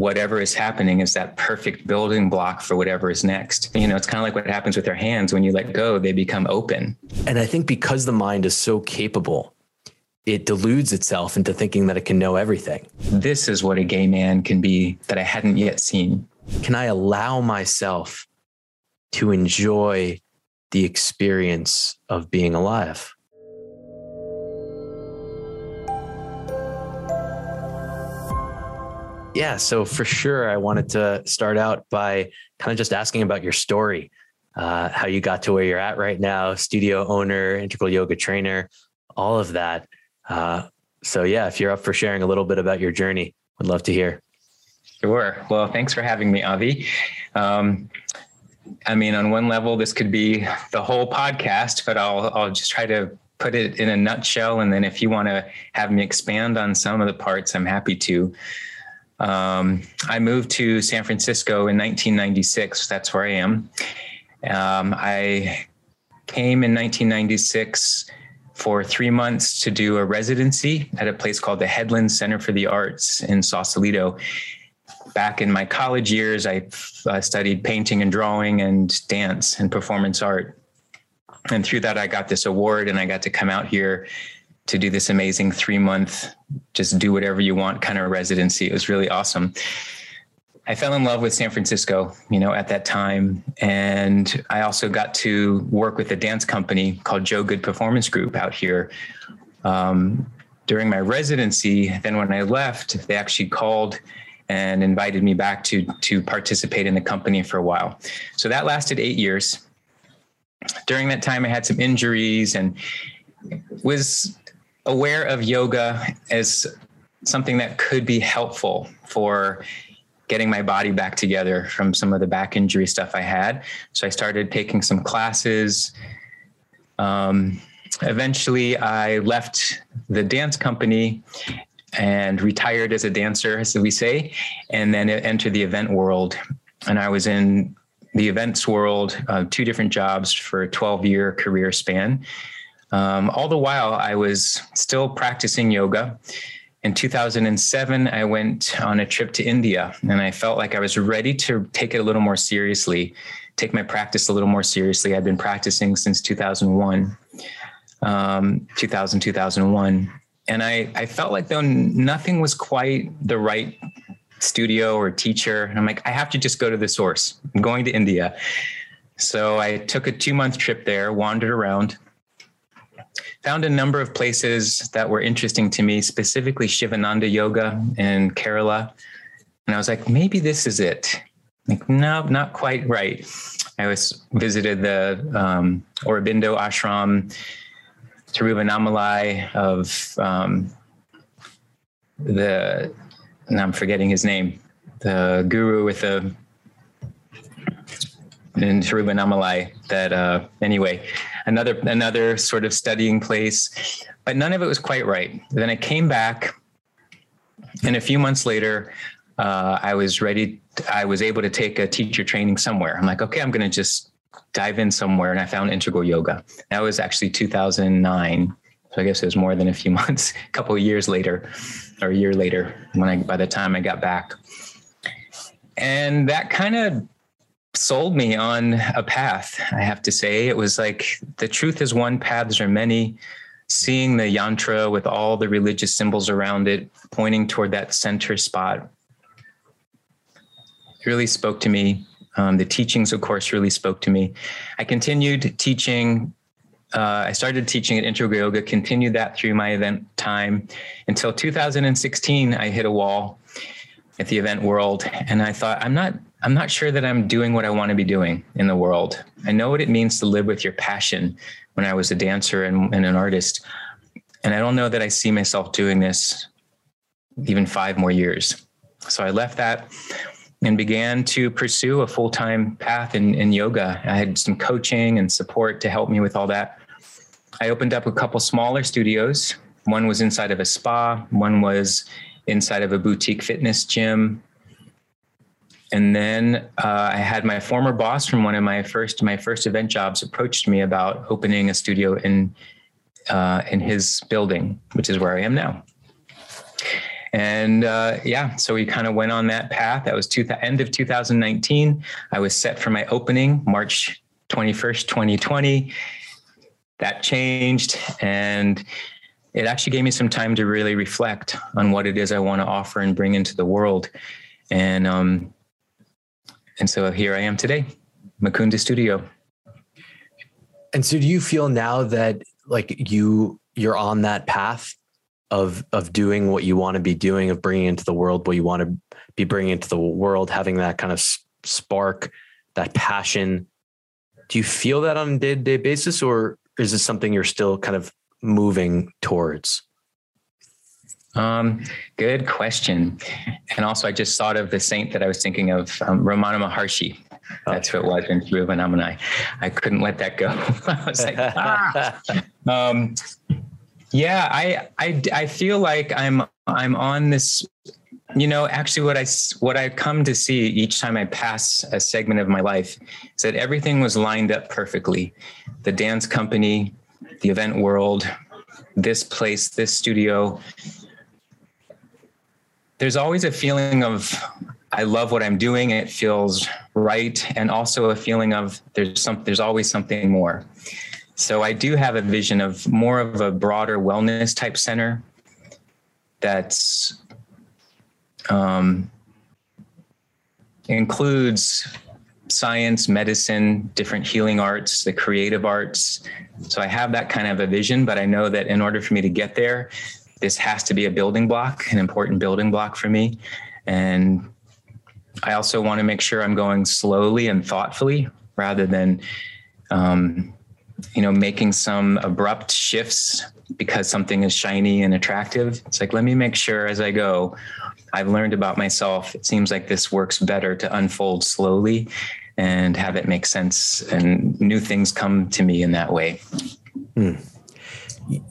whatever is happening is that perfect building block for whatever is next. You know, it's kind of like what happens with our hands when you let go, they become open. And I think because the mind is so capable, it deludes itself into thinking that it can know everything. This is what a gay man can be that I hadn't yet seen. Can I allow myself to enjoy the experience of being alive? Yeah, so for sure, I wanted to start out by kind of just asking about your story, uh, how you got to where you're at right now, studio owner, integral yoga trainer, all of that. Uh, so, yeah, if you're up for sharing a little bit about your journey, would love to hear. Sure. Well, thanks for having me, Avi. Um, I mean, on one level, this could be the whole podcast, but I'll I'll just try to put it in a nutshell, and then if you want to have me expand on some of the parts, I'm happy to. Um, I moved to San Francisco in 1996. That's where I am. Um, I came in 1996 for three months to do a residency at a place called the Headland Center for the Arts in Sausalito. Back in my college years, I uh, studied painting and drawing and dance and performance art. And through that, I got this award and I got to come out here to do this amazing three month, just do whatever you want kind of residency. It was really awesome. I fell in love with San Francisco, you know, at that time. And I also got to work with a dance company called Joe Goode Performance Group out here. Um, during my residency, then when I left, they actually called and invited me back to to participate in the company for a while. So that lasted eight years. During that time, I had some injuries and was aware of yoga as something that could be helpful for getting my body back together from some of the back injury stuff I had. So I started taking some classes. Um, eventually, I left the dance company and retired as a dancer, as we say, and then entered the event world. And I was in the events world, uh, two different jobs for a 12 year career span. Um, all the while, I was still practicing yoga. In 2007, I went on a trip to India and I felt like I was ready to take it a little more seriously, take my practice a little more seriously. I'd been practicing since 2001, um, 2000, 2001. And I, I felt like though nothing was quite the right studio or teacher. And I'm like, I have to just go to the source. I'm going to India. So I took a two month trip there, wandered around found a number of places that were interesting to me, specifically Shivananda Yoga in Kerala. And I was like, maybe this is it. Like, no, not quite right. I was visited the um, Aurobindo ashram, Tiruvannamalai of um, the, and I'm forgetting his name, the guru with the in Tiruvannamalai that uh, anyway another another sort of studying place, but none of it was quite right. Then I came back, and a few months later, uh, I was ready. I was able to take a teacher training somewhere. I'm like, okay, I'm going to just dive in somewhere, and I found integral yoga. That was actually 2009. So I guess it was more than a few months, a couple of years later, or a year later, when I by the time I got back. And that kind of sold me on a path, I have to say. It was like the truth is one, paths are many. Seeing the yantra with all the religious symbols around it, pointing toward that center spot, really spoke to me. Um, the teachings, of course, really spoke to me. I continued teaching. Uh, I started teaching at Integral Yoga, continued that through my event time until 2016. I hit a wall at the event world, and I thought, I'm not I'm not sure that I'm doing what I want to be doing in the world. I know what it means to live with your passion when I was a dancer and, and, an artist. And I don't know that I see myself doing this even five more years. So I left that and began to pursue a full time path in, in yoga. I had some coaching and support to help me with all that. I opened up a couple smaller studios. One was inside of a spa, one was inside of a boutique fitness gym and then uh, I had my former boss from one of my first my first event jobs approached me about opening a studio in uh, in his building, which is where I am now. And uh, yeah, so we kind of went on that path. That was two, end of 2019. I was set for my opening March 21st, 2020. That changed. And it actually gave me some time to really reflect on what it is I want to offer and bring into the world. And um, and so here I am today, Makunda Studio. And so do you feel now that like you you're on that path of of doing what you want to be doing of bringing into the world what you want to be bringing into the world having that kind of spark that passion do you feel that on a day-to-day basis or is this something you're still kind of moving towards um, good question. And also, I just thought of the saint that I was thinking of, um, Ramana Maharshi. That's who it was in Tiruvannamalai. I couldn't let that go. I was like, ah. um, yeah, I, I, I feel like I'm, I'm on this, you know, actually what I, what I come to see each time I pass a segment of my life is that everything was lined up perfectly. The dance company, the event world, this place, this studio, there's always a feeling of I love what I'm doing. It feels right, and also a feeling of there's some there's always something more. So I do have a vision of more of a broader wellness type center that's um, includes science, medicine, different healing arts, the creative arts. So I have that kind of a vision, but I know that in order for me to get there, this has to be a building block, an important building block for me. And I also want to make sure I'm going slowly and thoughtfully rather than, um, you know, making some abrupt shifts because something is shiny and attractive. It's like, let me make sure as I go, I've learned about myself. It seems like this works better to unfold slowly and have it make sense and new things come to me in that way. Hmm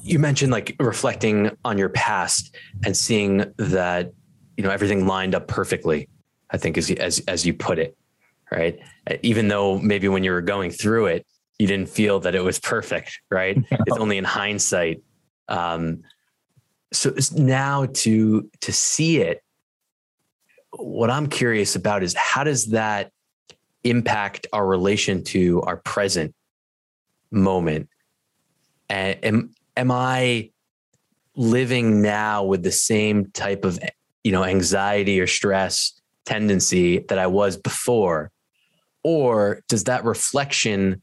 you mentioned like reflecting on your past and seeing that you know everything lined up perfectly i think as as as you put it right? Even though maybe when you were going through it you didn't feel that it was perfect right? No. it's only in hindsight. Um so now to to see it what i'm curious about is how does that impact our relation to our present moment? And am I living now with the same type of you know anxiety or stress tendency that I was before, or does that reflection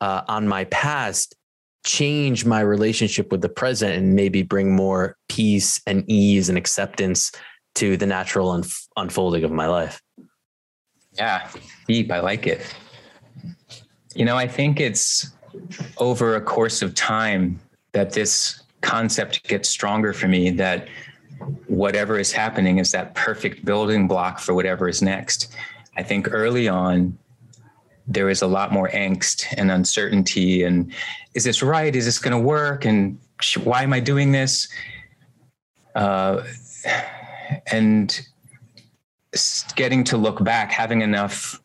uh, on my past change my relationship with the present and maybe bring more peace and ease and acceptance to the natural unf- unfolding of my life? Yeah, deep. I like it. You know, I think it's over a course of time that this concept gets stronger for me that whatever is happening is that perfect building block for whatever is next. I think early on, there is a lot more angst and uncertainty. And is this right? Is this going to work? And why am I doing this? Uh, and getting to look back, having enough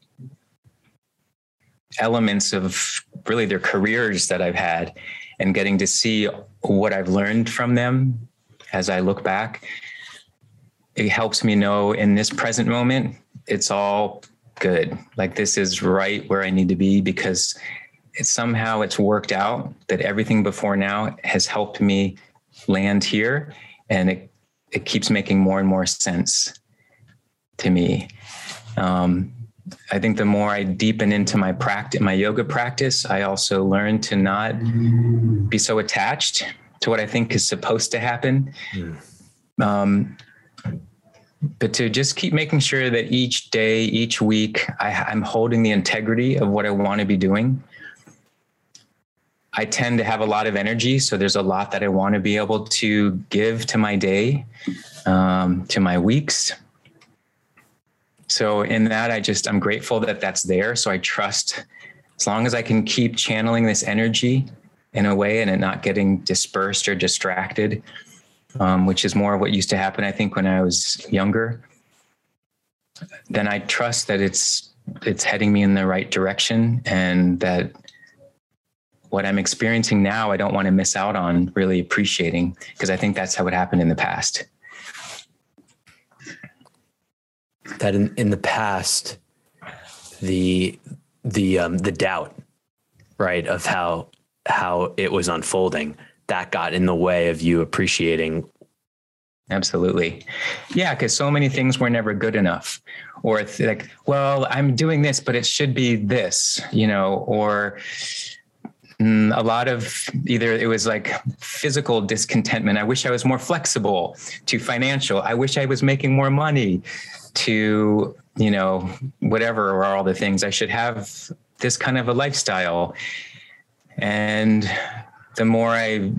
elements of really their careers that I've had and getting to see what I've learned from them as I look back, it helps me know in this present moment, it's all good. Like this is right where I need to be because somehow it's worked out that everything before now has helped me land here and it, it keeps making more and more sense to me. Um, I think the more I deepen into my practice, my yoga practice, I also learn to not be so attached to what I think is supposed to happen. Mm. Um, but to just keep making sure that each day, each week, I, I'm holding the integrity of what I want to be doing. I tend to have a lot of energy, so there's a lot that I want to be able to give to my day, um, to my weeks, so in that, I just, I'm grateful that that's there. So I trust as long as I can keep channeling this energy in a way and it not getting dispersed or distracted, um, which is more of what used to happen, I think, when I was younger, then I trust that it's, it's heading me in the right direction and that what I'm experiencing now, I don't want to miss out on really appreciating because I think that's how it happened in the past. That in, in the past, the the um, the doubt, right, of how how it was unfolding, that got in the way of you appreciating. Absolutely, yeah, because so many things were never good enough, or like, well, I'm doing this, but it should be this, you know, or mm, a lot of either it was like physical discontentment. I wish I was more flexible to financial. I wish I was making more money to, you know, whatever are all the things I should have this kind of a lifestyle. And the more I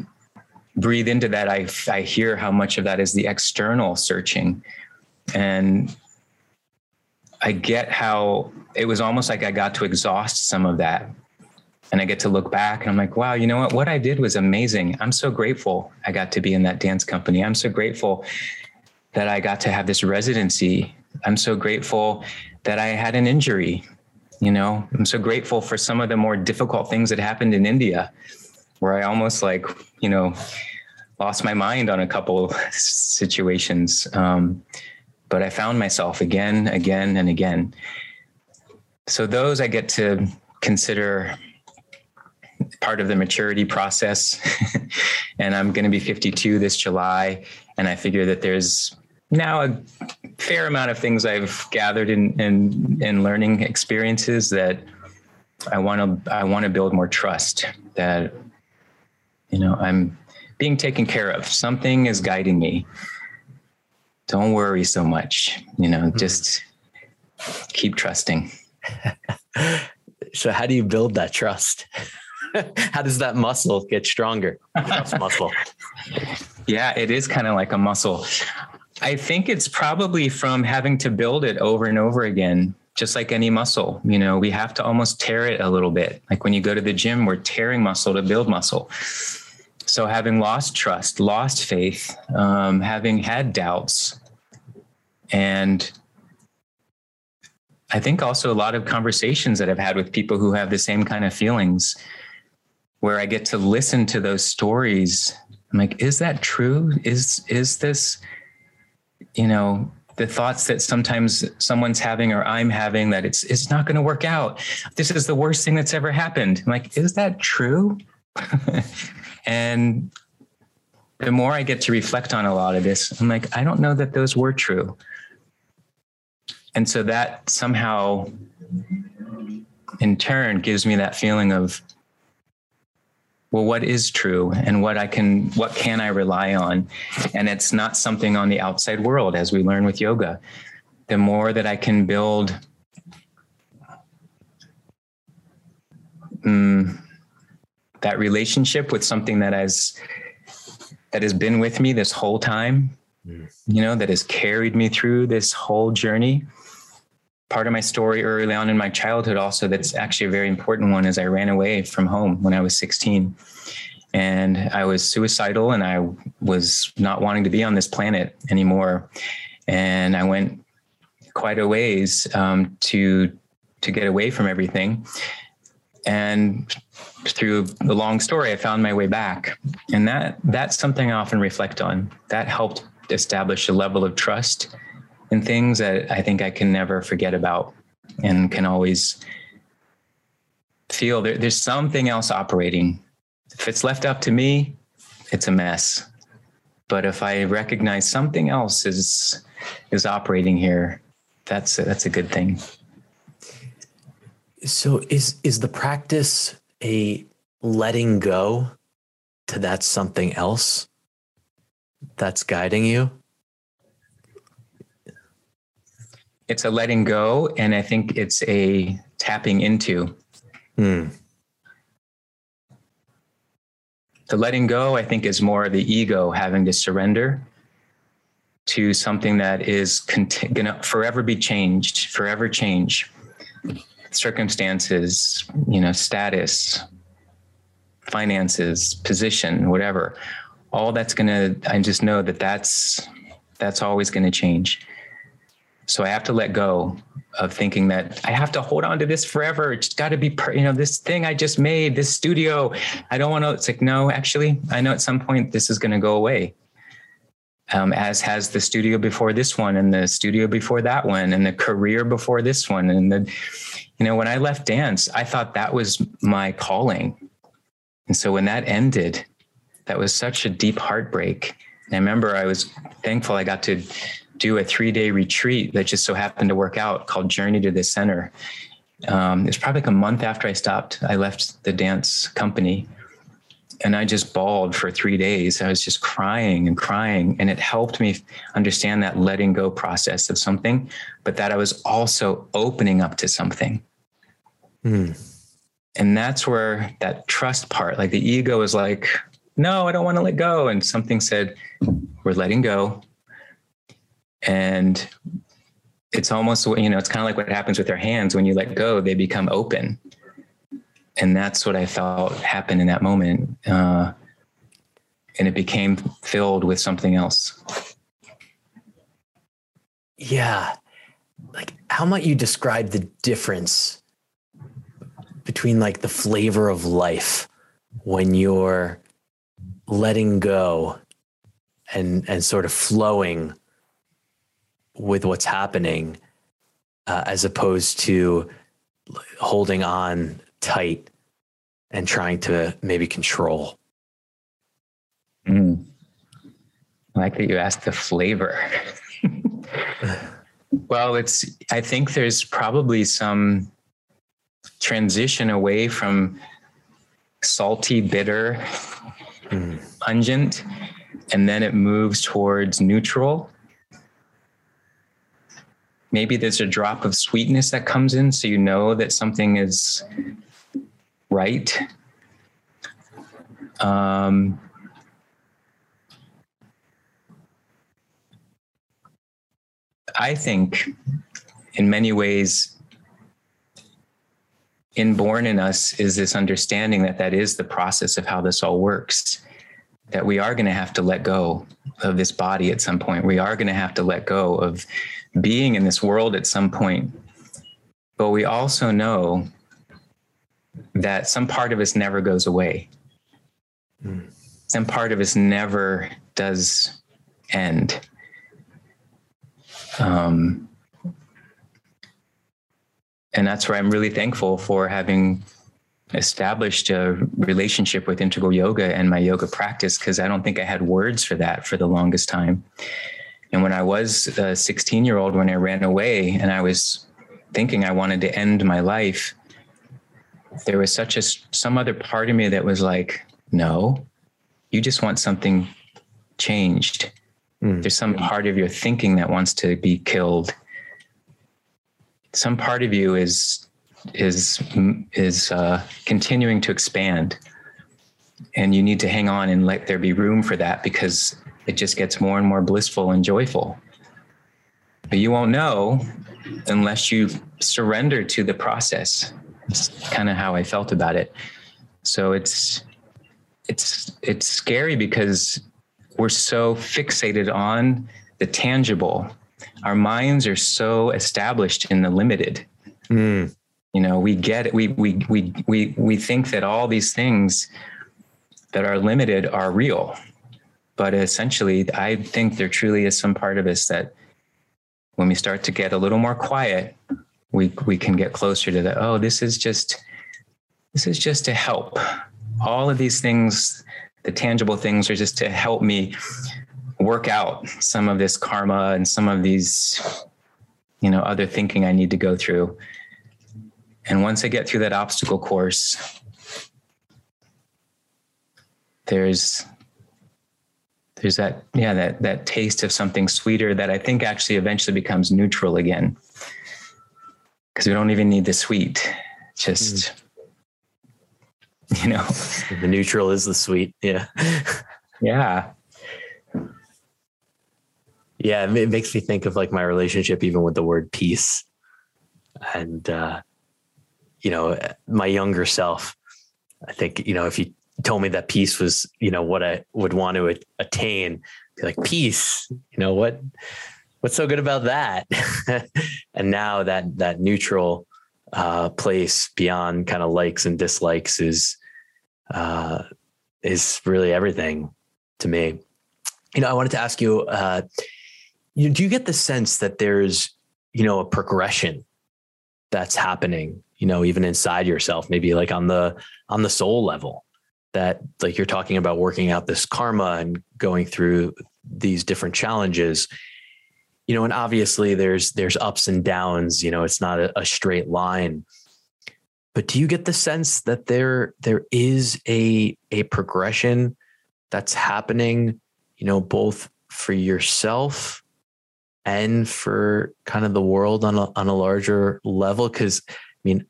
breathe into that, I, I hear how much of that is the external searching. And I get how it was almost like I got to exhaust some of that. And I get to look back and I'm like, wow, you know what? What I did was amazing. I'm so grateful I got to be in that dance company. I'm so grateful that I got to have this residency. I'm so grateful that I had an injury. You know, I'm so grateful for some of the more difficult things that happened in India, where I almost like, you know, lost my mind on a couple situations. Um, but I found myself again, again, and again. So those I get to consider part of the maturity process. and I'm going to be 52 this July. And I figure that there's now a fair amount of things I've gathered in, in, in learning experiences that I want to, I want to build more trust that, you know, I'm being taken care of. Something is guiding me. Don't worry so much, you know, mm-hmm. just keep trusting. so how do you build that trust? how does that muscle get stronger? muscle. Yeah, it is kind of like a muscle. I think it's probably from having to build it over and over again, just like any muscle. You know, we have to almost tear it a little bit. Like when you go to the gym, we're tearing muscle to build muscle. So having lost trust, lost faith, um, having had doubts, and I think also a lot of conversations that I've had with people who have the same kind of feelings where I get to listen to those stories. I'm like, is that true? Is is this, you know, the thoughts that sometimes someone's having or I'm having that it's it's not going to work out. This is the worst thing that's ever happened. I'm like, is that true? and the more I get to reflect on a lot of this, I'm like, I don't know that those were true. And so that somehow in turn gives me that feeling of well what is true and what i can what can i rely on? And it's not something on the outside world as we learn with yoga. The more that i can build um, that relationship with something that has that has been with me this whole time you know that has carried me through this whole journey part of my story early on in my childhood also that's actually a very important one is I ran away from home when I was 16 and I was suicidal and I was not wanting to be on this planet anymore. And I went quite a ways um, to to get away from everything. And through the long story, I found my way back. And that that's something I often reflect on. That helped establish a level of trust and things that I think I can never forget about and can always feel there, there's something else operating. If it's left up to me, it's a mess. But if I recognize something else is is operating here, that's a, that's a good thing. So is is the practice a letting go to that something else that's guiding you? It's a letting go and i think it's a tapping into. Hmm. the letting go i think is more the ego having to surrender to something that is cont- going to forever be changed forever change. Circumstances you know status finances position whatever. All that's going to i just know that that's that's always going to change so I have to let go of thinking that I have to hold on to this forever. It's got to be, per, you know, this thing I just made, this studio. I don't want to. It's like, no, actually, I know at some point this is going to go away. um, as has the studio before this one and the studio before that one and the career before this one and the you know when i left dance i thought that was my calling and so when that ended that was such a deep heartbreak and i remember i was thankful i got to do a three day retreat that just so happened to work out called journey to the center um, it's probably like a month after i stopped i left the dance company and I just bawled for three days. I was just crying and crying. And it helped me understand that letting go process of something, but that I was also opening up to something. Mm. And that's where that trust part, like the ego is like, no, I don't want to let go. And something said, we're letting go. And it's almost, you know, it's kind of like what happens with our hands. When you let go, they become open and that's what I felt happened in that moment. Uh, and it became filled with something else. Yeah. Like, how might you describe the difference between like the flavor of life when you're letting go and and sort of flowing with what's happening uh, as opposed to holding on tight and trying to maybe control. Mm. I like that you asked the flavor. well, it's, I think there's probably some transition away from salty, bitter, mm. pungent, and then it moves towards neutral. Maybe there's a drop of sweetness that comes in, so you know that something is right. Um, I think in many ways, inborn in us is this understanding that that is the process of how this all works. That we are going to have to let go of this body at some point. We are going to have to let go of being in this world at some point. But we also know that some part of us never goes away. Mm. Some part of us never does end. Um, and that's where I'm really thankful for having established a relationship with integral yoga and my yoga practice because I don't think I had words for that for the longest time. And when I was a 16 year old, when I ran away and I was thinking I wanted to end my life, there was such a some other part of me that was like, no, you just want something changed. Mm. There's some part of your thinking that wants to be killed. Some part of you is is is uh, continuing to expand, and you need to hang on and let there be room for that because it just gets more and more blissful and joyful. But you won't know unless you surrender to the process it's kind of how I felt about it. So it's it's it's scary because we're so fixated on the tangible. Our minds are so established in the limited. Mm. You know, we get it. We we we we we think that all these things that are limited are real. But essentially, I think there truly is some part of us that when we start to get a little more quiet, we we can get closer to that oh this is just this is just to help. All of these things the tangible things are just to help me work out some of this karma and some of these you know other thinking i need to go through. And once i get through that obstacle course there's there's that yeah that that taste of something sweeter that i think actually eventually becomes neutral again because we don't even need the sweet. Just mm. you know, the neutral is the sweet. Yeah. yeah. Yeah, it makes me think of like my relationship even with the word peace. And uh you know, my younger self, I think, you know, if you told me that peace was, you know, what I would want to attain, be like peace, you know, what what's so good about that? and now that that neutral uh, place beyond kind of likes and dislikes is uh, is really everything to me. you know, I wanted to ask you, uh, you, do you get the sense that there's, you know, a progression that's happening, you know, even inside yourself, maybe like on the, on the soul level that like you're talking about working out this karma and going through these different challenges you know and obviously there's there's ups and downs you know it's not a, a straight line. But do you get the sense that there there is a a progression that's happening you know both for yourself and for kind of the world on a on a larger level? Cuz i mean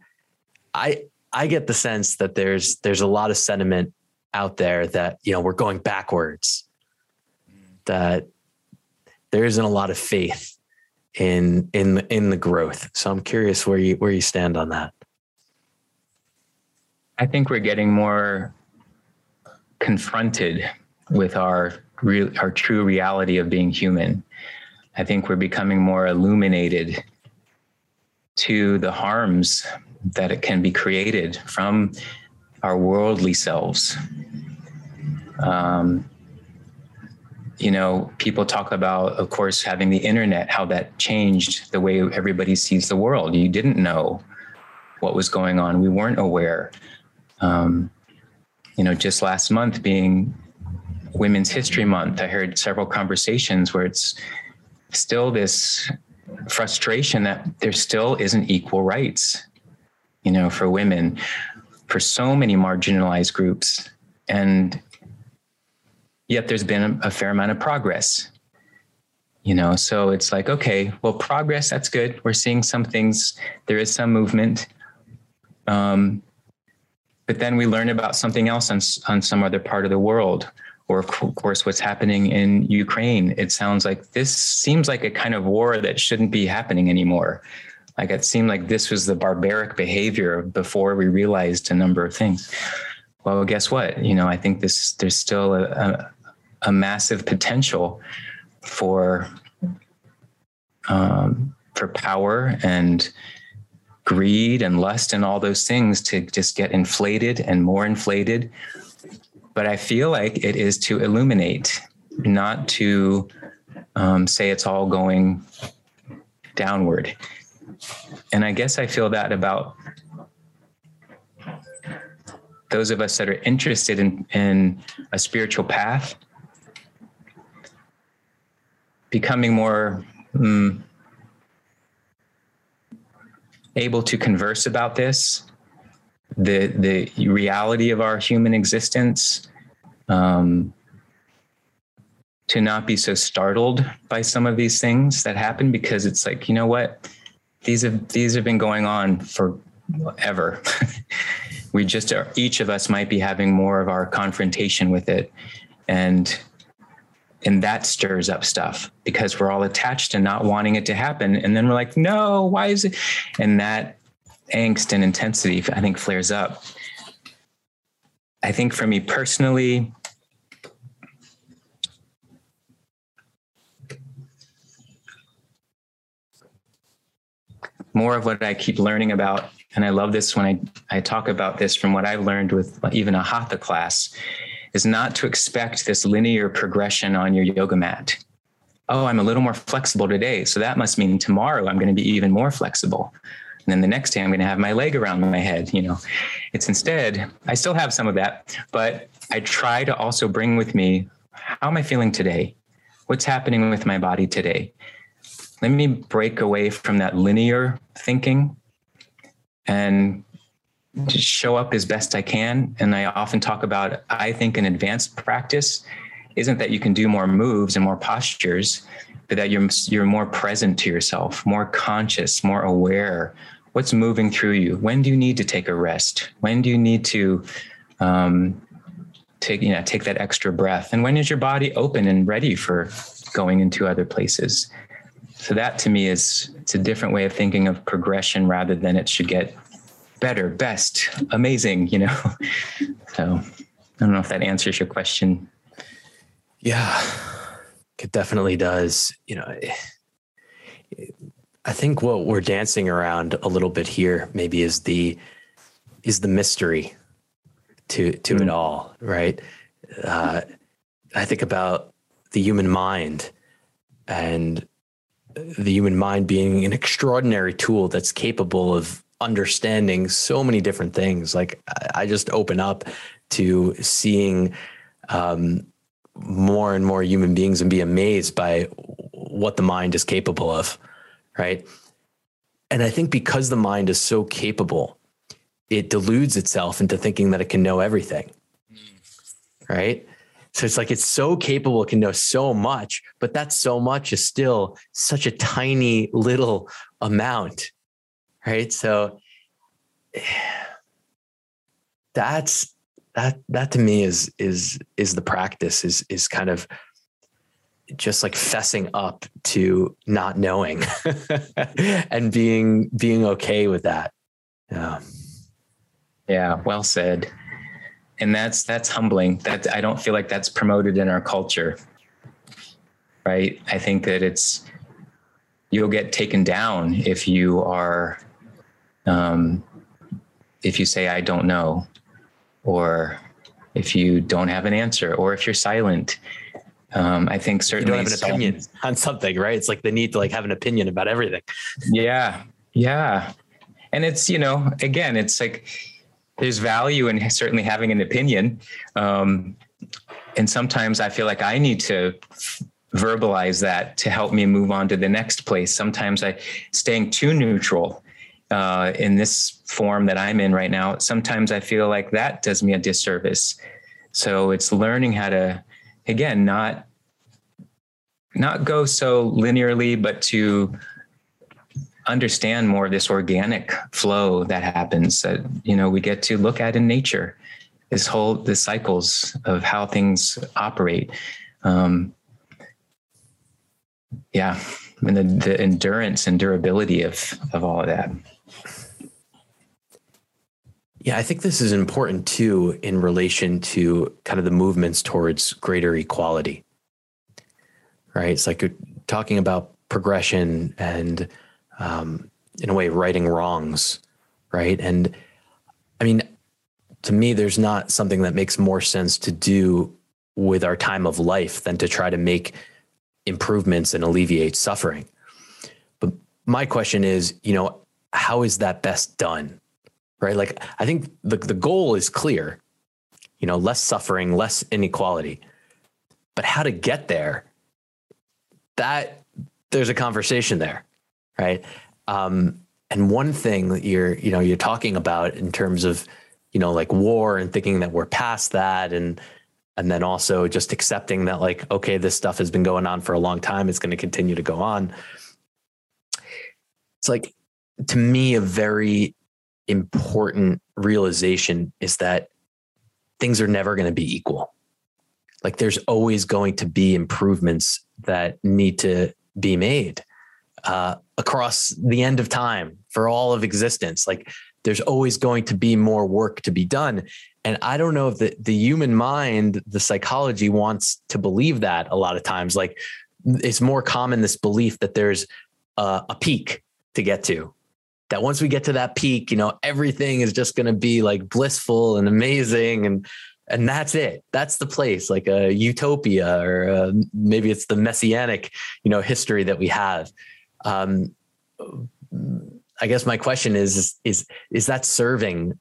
i i get the sense that there's there's a lot of sentiment out there that you know we're going backwards. That there isn't a lot of faith in in in the growth. So i'm curious where you where you stand on that. I think we're getting more confronted with our real, our true reality of being human. I think we're becoming more illuminated to the harms that it can be created from our worldly selves. Um, you know, people talk about, of course, having the internet, how that changed the way everybody sees the world. You didn't know what was going on, we weren't aware um, you know, just last month being Women's History Month, I heard several conversations where it's still this frustration that there still isn't equal rights, you know, for women, for so many marginalized groups. And yet there's been a, fair amount of progress. You know, so it's like, okay, well, progress, that's good. We're seeing some things, there is some movement. Um, but then we learn about something else on, on some other part of the world or of course what's happening in ukraine it sounds like this seems like a kind of war that shouldn't be happening anymore like it seemed like this was the barbaric behavior before we realized a number of things well guess what you know i think this there's still a, a, a massive potential for um, for power and greed and lust and all those things to just get inflated and more inflated. But I feel like it is to illuminate, not to um, say it's all going downward. And I guess I feel that about those of us that are interested in, in a spiritual path, becoming more mm, able to converse about this, the the reality of our human existence, um, to not be so startled by some of these things that happen because it's like you know what these have these have been going on forever. we just are each of us might be having more of our confrontation with it. And and that stirs up stuff because we're all attached to not wanting it to happen. And then we're like no why is it? And that angst and intensity i think flares up. I think for me personally more of what i keep learning about and i love this when i, I talk about this from what I've learned with even a hatha class is not to expect this linear progression on your yoga mat. Oh, I'm a little more flexible today. So that must mean tomorrow I'm going to be even more flexible. And then the next day I'm going to have my leg around my head. You know, it's instead, I still have some of that, but I try to also bring with me how am I feeling today? What's happening with my body today? Let me break away from that linear thinking and just show up as best I can. And I often talk about, I think an advanced practice isn't that you can do more moves and more postures, but that you're, you're more present to yourself, more conscious, more aware. What's moving through you? When do you need to take a rest? When do you need to um, take, you know, take that extra breath? And when is your body open and ready for going into other places? So that to me is it's a different way of thinking of progression rather than it should get better, best, amazing, you know? So I don't know if that answers your question. Yeah, it definitely does. You know, I think what we're dancing around a little bit here maybe is the is the mystery to to mm-hmm. it all, right? Uh, I think about the human mind and the human mind being an extraordinary tool that's capable of understanding so many different things. Like I just open up to seeing um, more and more human beings and be amazed by what the mind is capable of, right? And I think because the mind is so capable, it deludes itself into thinking that it can know everything, right? So it's like it's so capable, it can know so much, but that so much is still such a tiny little amount, right? So that's that that to me is is is the practice is is kind of just like fessing up to not knowing and being being okay with that. Yeah. Yeah well said and that's that's humbling. That i don't feel like that's promoted in our culture right? I think that it's you'll get taken down if you are um, if you say i don't know or if you don't have an answer or if you're silent. Um, i think certainly you don't have an opinion on something right? It's like the need to like have an opinion about everything. Yeah yeah. And it's you know again it's like there's value in certainly having an opinion um, and sometimes i feel like i need to verbalize that to help me move on to the next place sometimes i staying too neutral uh, in this form that I'm in right now, sometimes I feel like that does me a disservice. So it's learning how to, again, not not go so linearly, but to understand more of this organic flow that happens that you know we get to look at in nature this whole the cycles of how things operate um, yeah and the, the endurance and durability of of all of that yeah, I think this is important too in relation to kind of the movements towards greater equality. Right? It's like you're talking about progression and, um, in a way, righting wrongs. Right? And I mean, to me, there's not something that makes more sense to do with our time of life than to try to make improvements and alleviate suffering. But my question is, you know, how is that best done? right? Like I think the the goal is clear. You know, less suffering, less inequality. But how to get there? That there's a conversation there, right? Um, and one thing that you're, you know, you're talking about in terms of, you know, like war and thinking that we're past that, and and then also just accepting that, like, okay, this stuff has been going on for a long time. It's going to continue to go on. It's like to me a very important realization is that things are never going to be equal. Like there's always going to be improvements that need to be made uh, across the end of time for all of existence. Like there's always going to be more work to be done. And I don't know if the, the human mind, the psychology wants to believe that a lot of times. Like it's more common this belief that there's a, a peak to get to that once we get to that peak, you know, everything is just going to be like blissful and amazing and and that's it. That's the place, like a utopia, or uh, maybe it's the messianic, you know, history that we have. Um, I guess my question is: is is that serving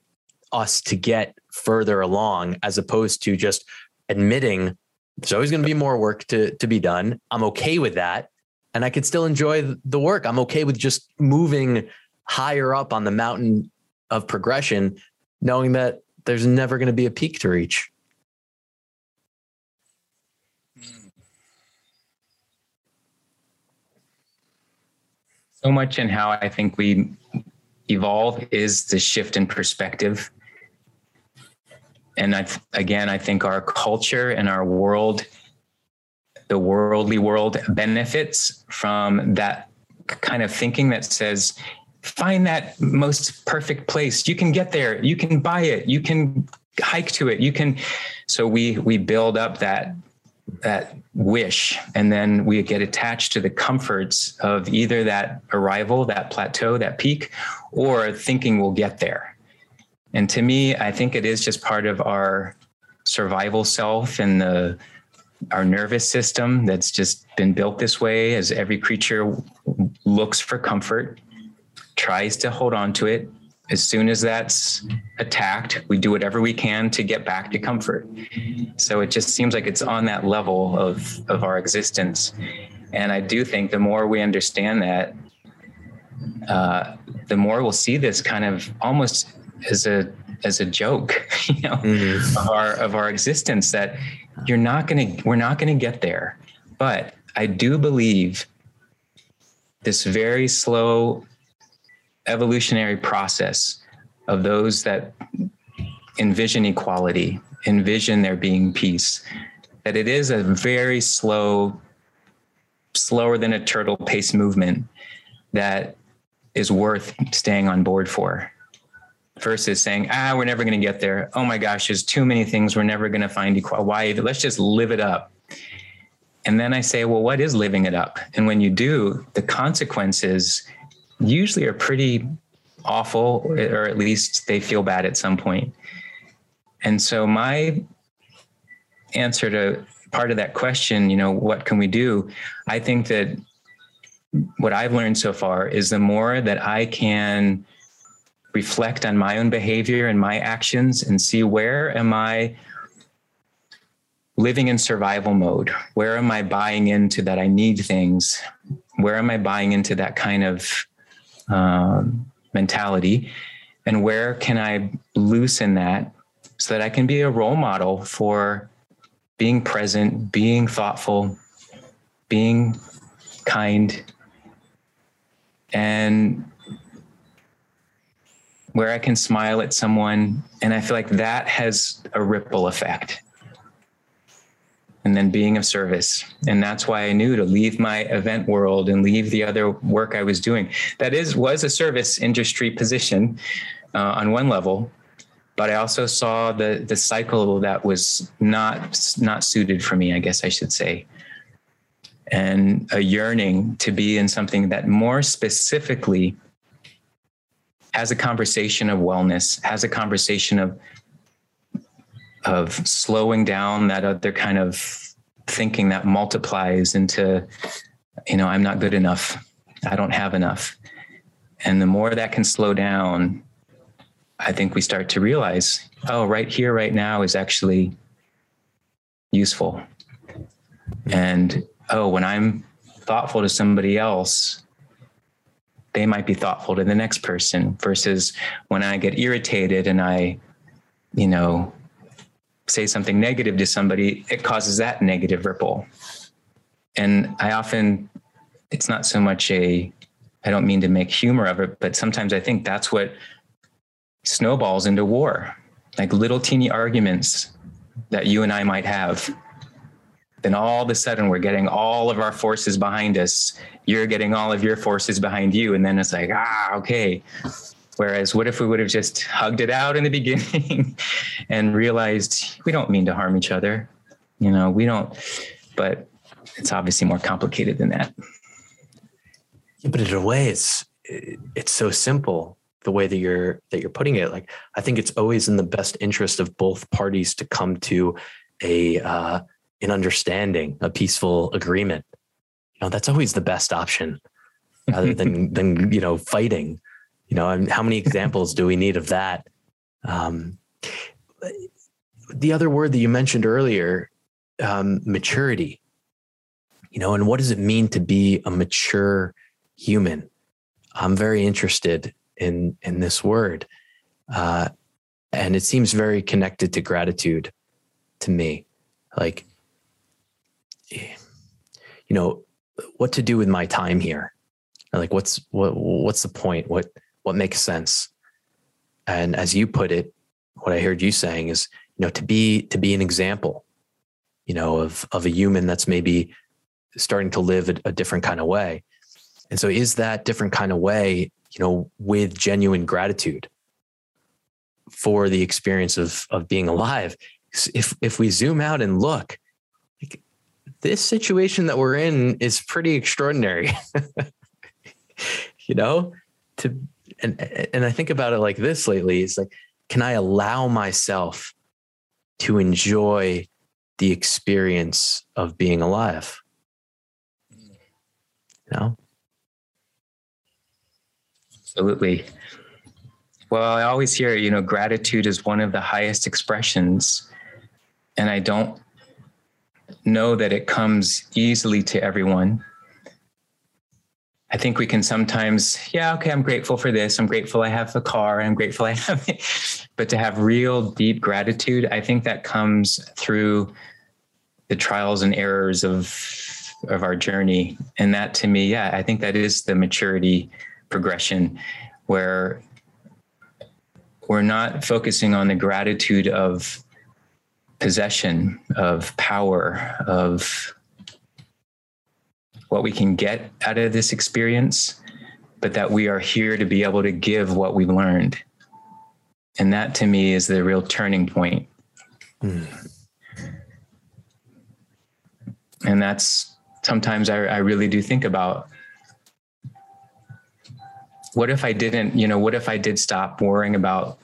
us to get further along, as opposed to just admitting there's always going to be more work to to be done? I'm okay with that, and I could still enjoy the work. I'm okay with just moving higher up on the mountain of progression, knowing that there's never going to be a peak to reach. So much in how I think we evolve is the shift in perspective. And I, again, I think our culture and our world, the worldly world benefits from that kind of thinking that says find that most perfect place. You can get there. You can buy it. You can hike to it. You can. So we we build up that that wish and then we get attached to the comforts of either that arrival that plateau that peak or thinking we'll get there and to me i think it is just part of our survival self and the our nervous system that's just been built this way as every creature looks for comfort, tries to hold on to it. As soon as that's attacked, we do whatever we can to get back to comfort. So it just seems like it's on that level of, of our existence. And I do think the more we understand that, uh, the more we'll see this kind of almost as a as a joke, you know, mm-hmm. of our of our existence that you're not gonna we're not gonna get there. But I do believe this very slow evolutionary process of those that envision equality, envision there being peace, that it is a very slow, slower than a turtle pace movement that is worth staying on board for versus saying, ah, we're never going to get there. Oh my gosh, there's too many things we're never going to find equal. Why? Let's just live it up. And then I say, well, what is living it up? And when you do, the consequences usually are pretty awful, or at least they feel bad at some point. And so my answer to part of that question, you know, what can we do? I think that what I've learned so far is the more that I can reflect on my own behavior and my actions and see where am I living in survival mode? Where am I buying into that I need things? Where am I buying into that kind of um, mentality? And where can I loosen that so that I can be a role model for being present, being thoughtful, being kind, and where I can smile at someone. And I feel like that has a ripple effect. And then being of service. And that's why I knew to leave my event world and leave the other work I was doing. That is, was a service industry position uh, on one level. But I also saw the the cycle that was not not suited for me, I guess I should say and a yearning to be in something that more specifically has a conversation of wellness, has a conversation of of slowing down that other kind of thinking that multiplies into, you know, I'm not good enough. I don't have enough. And the more that can slow down, I think we start to realize, oh, right here, right now is actually useful. And oh, when I'm thoughtful to somebody else, they might be thoughtful to the next person versus when I get irritated and I, you know, say something negative to somebody, it causes that negative ripple. And I often, it's not so much a, I don't mean to make humor of it, but sometimes I think that's what snowballs into war, like little teeny arguments that you and I might have then all of a sudden we're getting all of our forces behind us. You're getting all of your forces behind you. And then it's like, ah, okay. Whereas, what if we would have just hugged it out in the beginning and realized we don't mean to harm each other? You know, we don't, but it's obviously more complicated than that. Yeah, but in a way, it's it's so simple the way that you're that you're putting it. Like, I think it's always in the best interest of both parties to come to a uh, an understanding, a peaceful agreement. You know, that's always the best option rather than than you know fighting. You know, and how many examples do we need of that? Um, the other word that you mentioned earlier, um, maturity. You know, and what does it mean to be a mature human? I'm very interested in in this word, uh, and it seems very connected to gratitude to me. Like you know, what to do with my time here. Like what's what what's the point? What what makes sense? And as you put it, what I heard you saying is, you know, to be to be an example, you know, of of a human that's maybe starting to live a, a different kind of way. And so is that different kind of way, you know, with genuine gratitude for the experience of of being alive? If if we zoom out and look, like, this situation that we're in is pretty extraordinary. you know, to and and I think about it like this lately. It's like, can I allow myself to enjoy the experience of being alive. You know? Absolutely. Well, I always hear, you know, gratitude is one of the highest expressions. And I don't know that it comes easily to everyone. I think we can sometimes, yeah, okay, I'm grateful for this. I'm grateful I have a car. I'm grateful I have it. But to have real deep gratitude, I think that comes through the trials and errors of of our journey. And that to me, yeah, I think that is the maturity progression where we're not focusing on the gratitude of possession, of power, of what we can get out of this experience, but that we are here to be able to give what we've learned. And that to me is the real turning point. Mm. And that's sometimes I, I really do think about what if I didn't, you know, what if I did stop worrying about,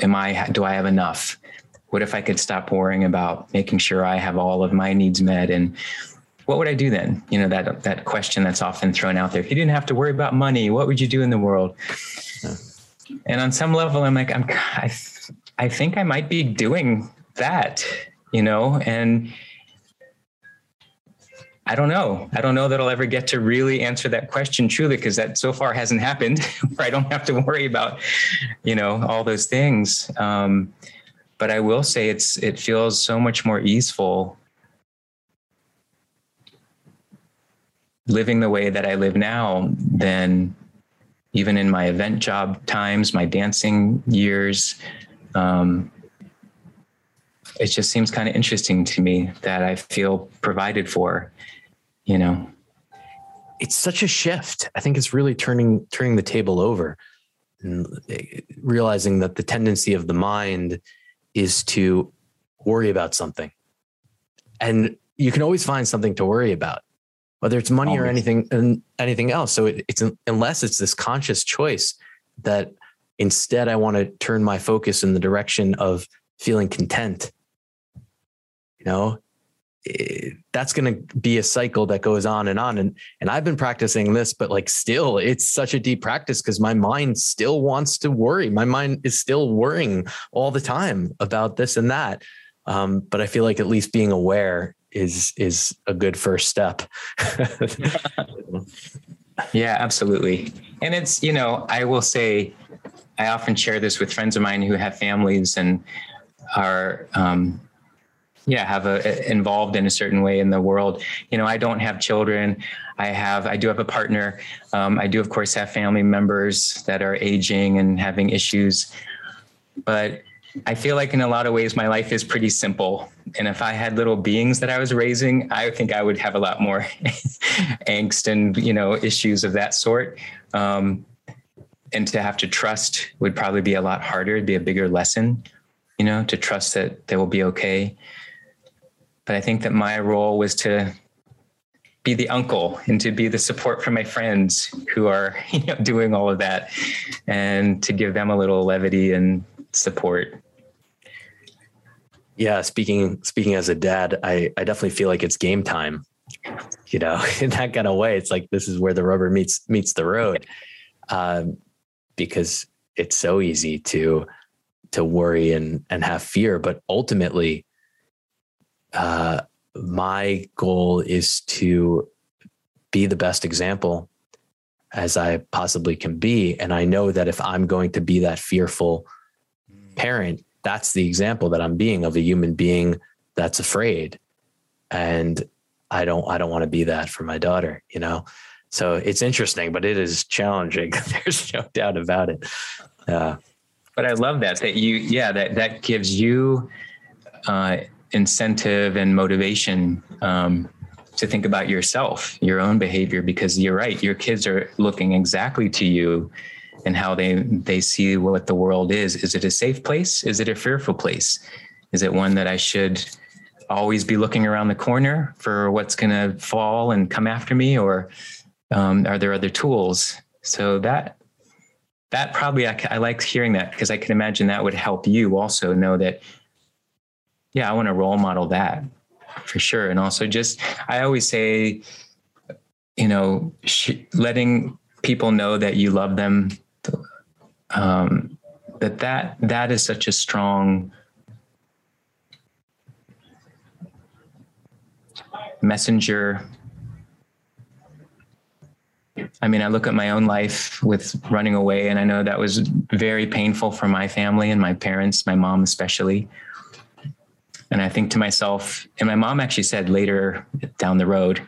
am I, do I have enough? What if I could stop worrying about making sure I have all of my needs met? And what would I do then? You know, that, that question that's often thrown out there. If you didn't have to worry about money, what would you do in the world? Yeah. And on some level, I'm like, I'm, I, I think I might be doing that, you know, and, I don't know. I don't know that I'll ever get to really answer that question truly because that so far hasn't happened where I don't have to worry about, you know, all those things. Um, but I will say it's it feels so much more easeful living the way that I live now than even in my event job times, my dancing years. Um, it just seems kind of interesting to me that I feel provided for you know? It's such a shift. I think it's really turning turning the table over and eh, realizing that the tendency of the mind is to worry about something. And you can always find something to worry about whether it's money always. or anything and anything else. So it, it's unless it's this conscious choice that instead i want to turn my focus in the direction of feeling content you know that's going to be a cycle that goes on and on. And and I've been practicing this but like still it's such a deep practice cuz my mind still wants to worry. My mind is still worrying all the time about this and that. Um, but I feel like at least being aware is is a good first step. Yeah absolutely. And it's you know I will say I often share this with friends of mine who have families and are um, yeah have a involved in a certain way in the world. You know i don't have children. I have i do have a partner. Um, i do of course have family members that are aging and having issues. But i feel like in a lot of ways my life is pretty simple. And if i had little beings that i was raising i think i would have a lot more angst and you know issues of that sort. Um, and to have to trust would probably be a lot harder. It'd be a bigger lesson you know to trust that they will be okay. But I think that my role was to be the uncle and to be the support for my friends who are you know doing all of that and to give them a little levity and support. Yeah speaking speaking as a dad i i definitely feel like it's game time you know in that kind of way. It's like this is where the rubber meets meets the road um, because it's so easy to to worry and and have fear. But ultimately uh, my goal is to be the best example as I possibly can be. And I know that if I'm going to be that fearful parent, that's the example that I'm being of a human being that's afraid. And I don't I don't want to be that for my daughter, you know. So it's interesting, but it is challenging. There's no doubt about it. Uh, but I love that that you yeah that that gives you uh, incentive and motivation um, to think about yourself, your own behavior, because you're right. Your kids are looking exactly to you and how they they see what the world is. Is it a safe place? Is it a fearful place? Is it one that I should always be looking around the corner for what's going to fall and come after me, or um, are there other tools? So that that probably I, I like hearing that because I can imagine that would help you also know that yeah, I want to role model that for sure. And also just, I always say, you know, sh- letting people know that you love them, um, that that that is such a strong messenger. I mean, I look at my own life with running away, and I know that was very painful for my family and my parents, my mom especially. And I think to myself, and my mom actually said later down the road,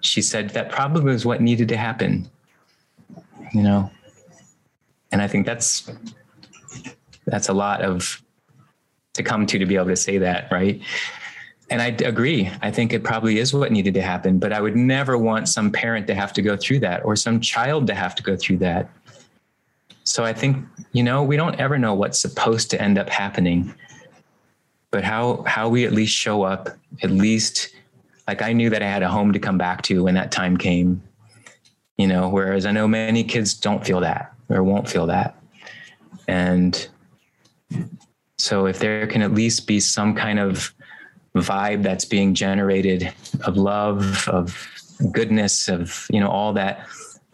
she said that probably was what needed to happen, you know. And I think that's that's a lot of to come to to be able to say that, right? And I agree. I think it probably is what needed to happen, but I would never want some parent to have to go through that or some child to have to go through that. So I think, you know, we don't ever know what's supposed to end up happening but how how we at least show up at least like i knew that i had a home to come back to when that time came you know whereas i know many kids don't feel that or won't feel that and so if there can at least be some kind of vibe that's being generated of love of goodness of you know all that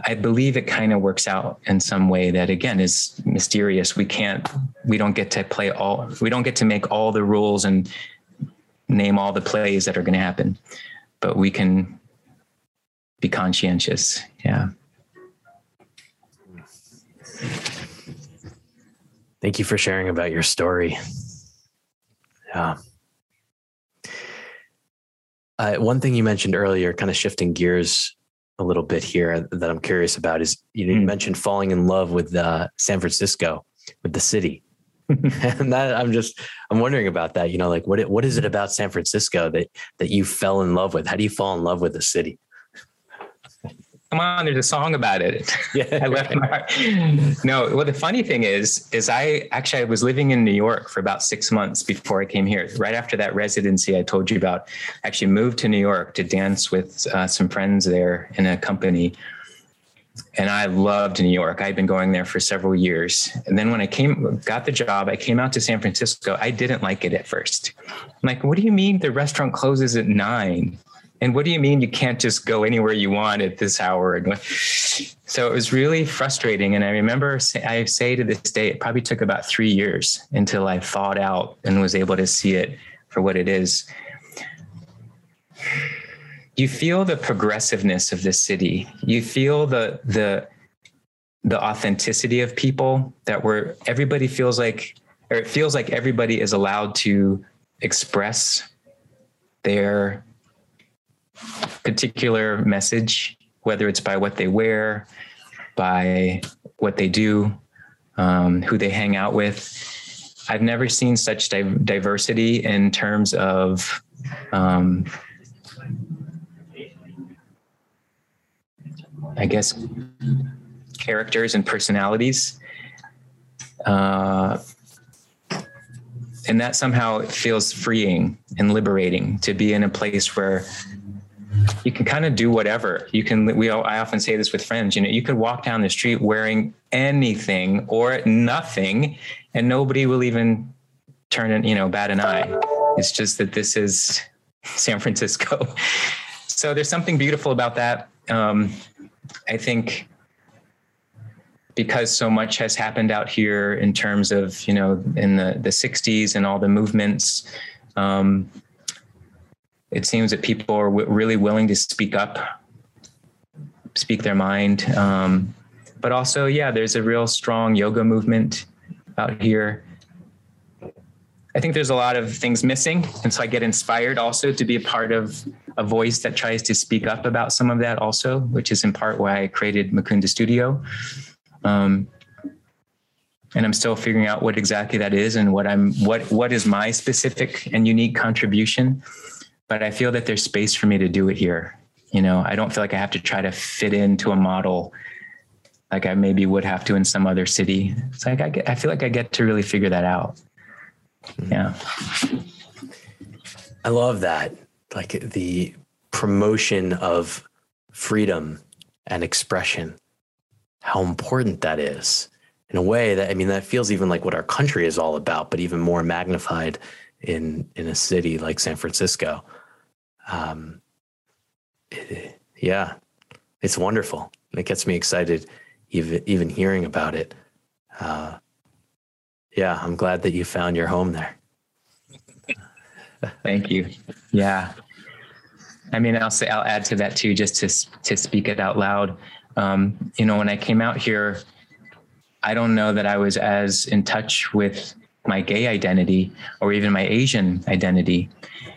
I believe it kind of works out in some way that again is mysterious. We can't, we don't get to play all, we don't get to make all the rules and name all the plays that are going to happen, but we can be conscientious. Yeah. Thank you for sharing about your story. Yeah. Uh, one thing you mentioned earlier, kind of shifting gears a little bit here that I'm curious about is you, mm. mentioned falling in love with uh, San Francisco, with the city. and that I'm just I'm wondering about that. You know, like what what is it about San Francisco that that you fell in love with? How do you fall in love with the city? Come on, there's a song about it. Yeah. I left my No, well, the funny thing is, is I actually I was living in New York for about six months before I came here. Right after that residency I told you about, I actually moved to New York to dance with uh, some friends there in a company. And I loved New York. I'd been going there for several years. And then when I came, got the job, I came out to San Francisco. I didn't like it at first. I'm like, what do you mean the restaurant closes at nine? And what do you mean you can't just go anywhere you want at this hour? and So it was really frustrating. And I remember I say to this day, it probably took about three years until I thawed out and was able to see it for what it is. You feel the progressiveness of this city. You feel the the the authenticity of people that were everybody feels like or it feels like everybody is allowed to express their particular message, whether it's by what they wear, by what they do, um, who they hang out with. I've never seen such di- diversity in terms of um, I guess characters and personalities. Uh, and that somehow feels freeing and liberating to be in a place where you can kind of do whatever. You can we i often say this with friends you know you could walk down the street wearing anything or nothing and nobody will even turn and you know bat an eye. It's just that this is san francisco. So there's something beautiful about that. Um, i think because so much has happened out here in terms of you know in the the 60s and all the movements um, it seems that people are w- really willing to speak up, speak their mind. Um, but also, yeah, there's a real strong yoga movement out here. I think there's a lot of things missing. And so I get inspired also to be a part of a voice that tries to speak up about some of that also, which is in part why I created Mukunda Studio. Um, and I'm still figuring out what exactly that is and what I'm what what is my specific and unique contribution but I feel that there's space for me to do it here. You know, I don't feel like I have to try to fit into a model like I maybe would have to in some other city. It's like I get, I feel like I get to really figure that out. Hmm. Yeah. I love that. Like the promotion of freedom and expression, how important that is in a way that, I mean, that feels even like what our country is all about, but even more magnified in, in a city like San Francisco Um, yeah, it's wonderful. It gets me excited, even even hearing about it. Uh, yeah, I'm glad that you found your home there. Thank you. Yeah. I mean, I'll say I'll add to that too, just to to speak it out loud. Um, you know, when I came out here, I don't know that I was as in touch with my gay identity or even my Asian identity,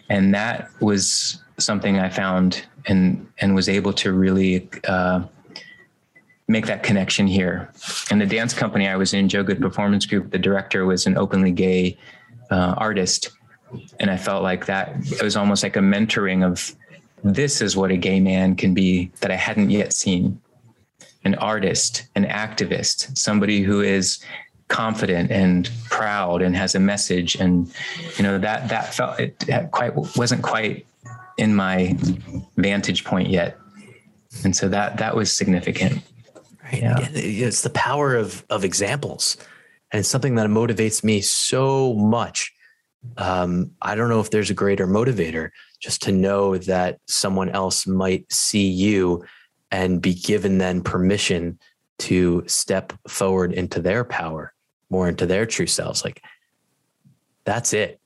and that was something I found and and was able to really uh, make that connection here. And the dance company I was in, Joe Goode Performance Group, the director was an openly gay uh, artist, and I felt like that it was almost like a mentoring of this is what a gay man can be that I hadn't yet seen. An artist, an activist, somebody who is confident and proud and has a message. And you know that that felt it quite wasn't quite in my vantage point yet. And so that that was significant. Right. Yeah. it's the power of of examples. And it's something that motivates me so much. Um, i don't know if there's a greater motivator just to know that someone else might see you and be given then permission to step forward into their power more into their true selves like that's it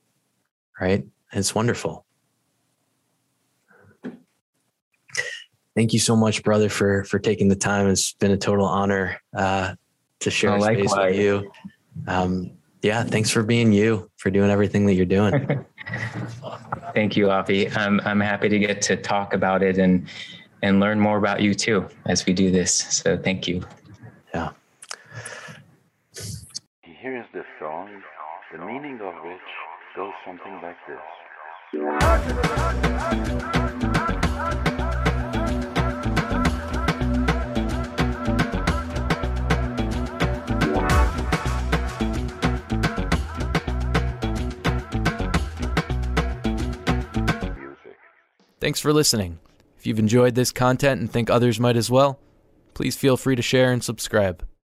right it's wonderful thank you so much, brother, for for taking the time. It's been a total honor uh, to share oh, space with you. Um, yeah, thanks for being you, for doing everything that you're doing. thank you, Avi. I'm I'm happy to get to talk about it and and learn more about you too as we do this. So thank you. Yeah. Here's the song, the meaning of which goes something like this. Thanks for listening. If you've enjoyed this content and think others might as well, please feel free to share and subscribe.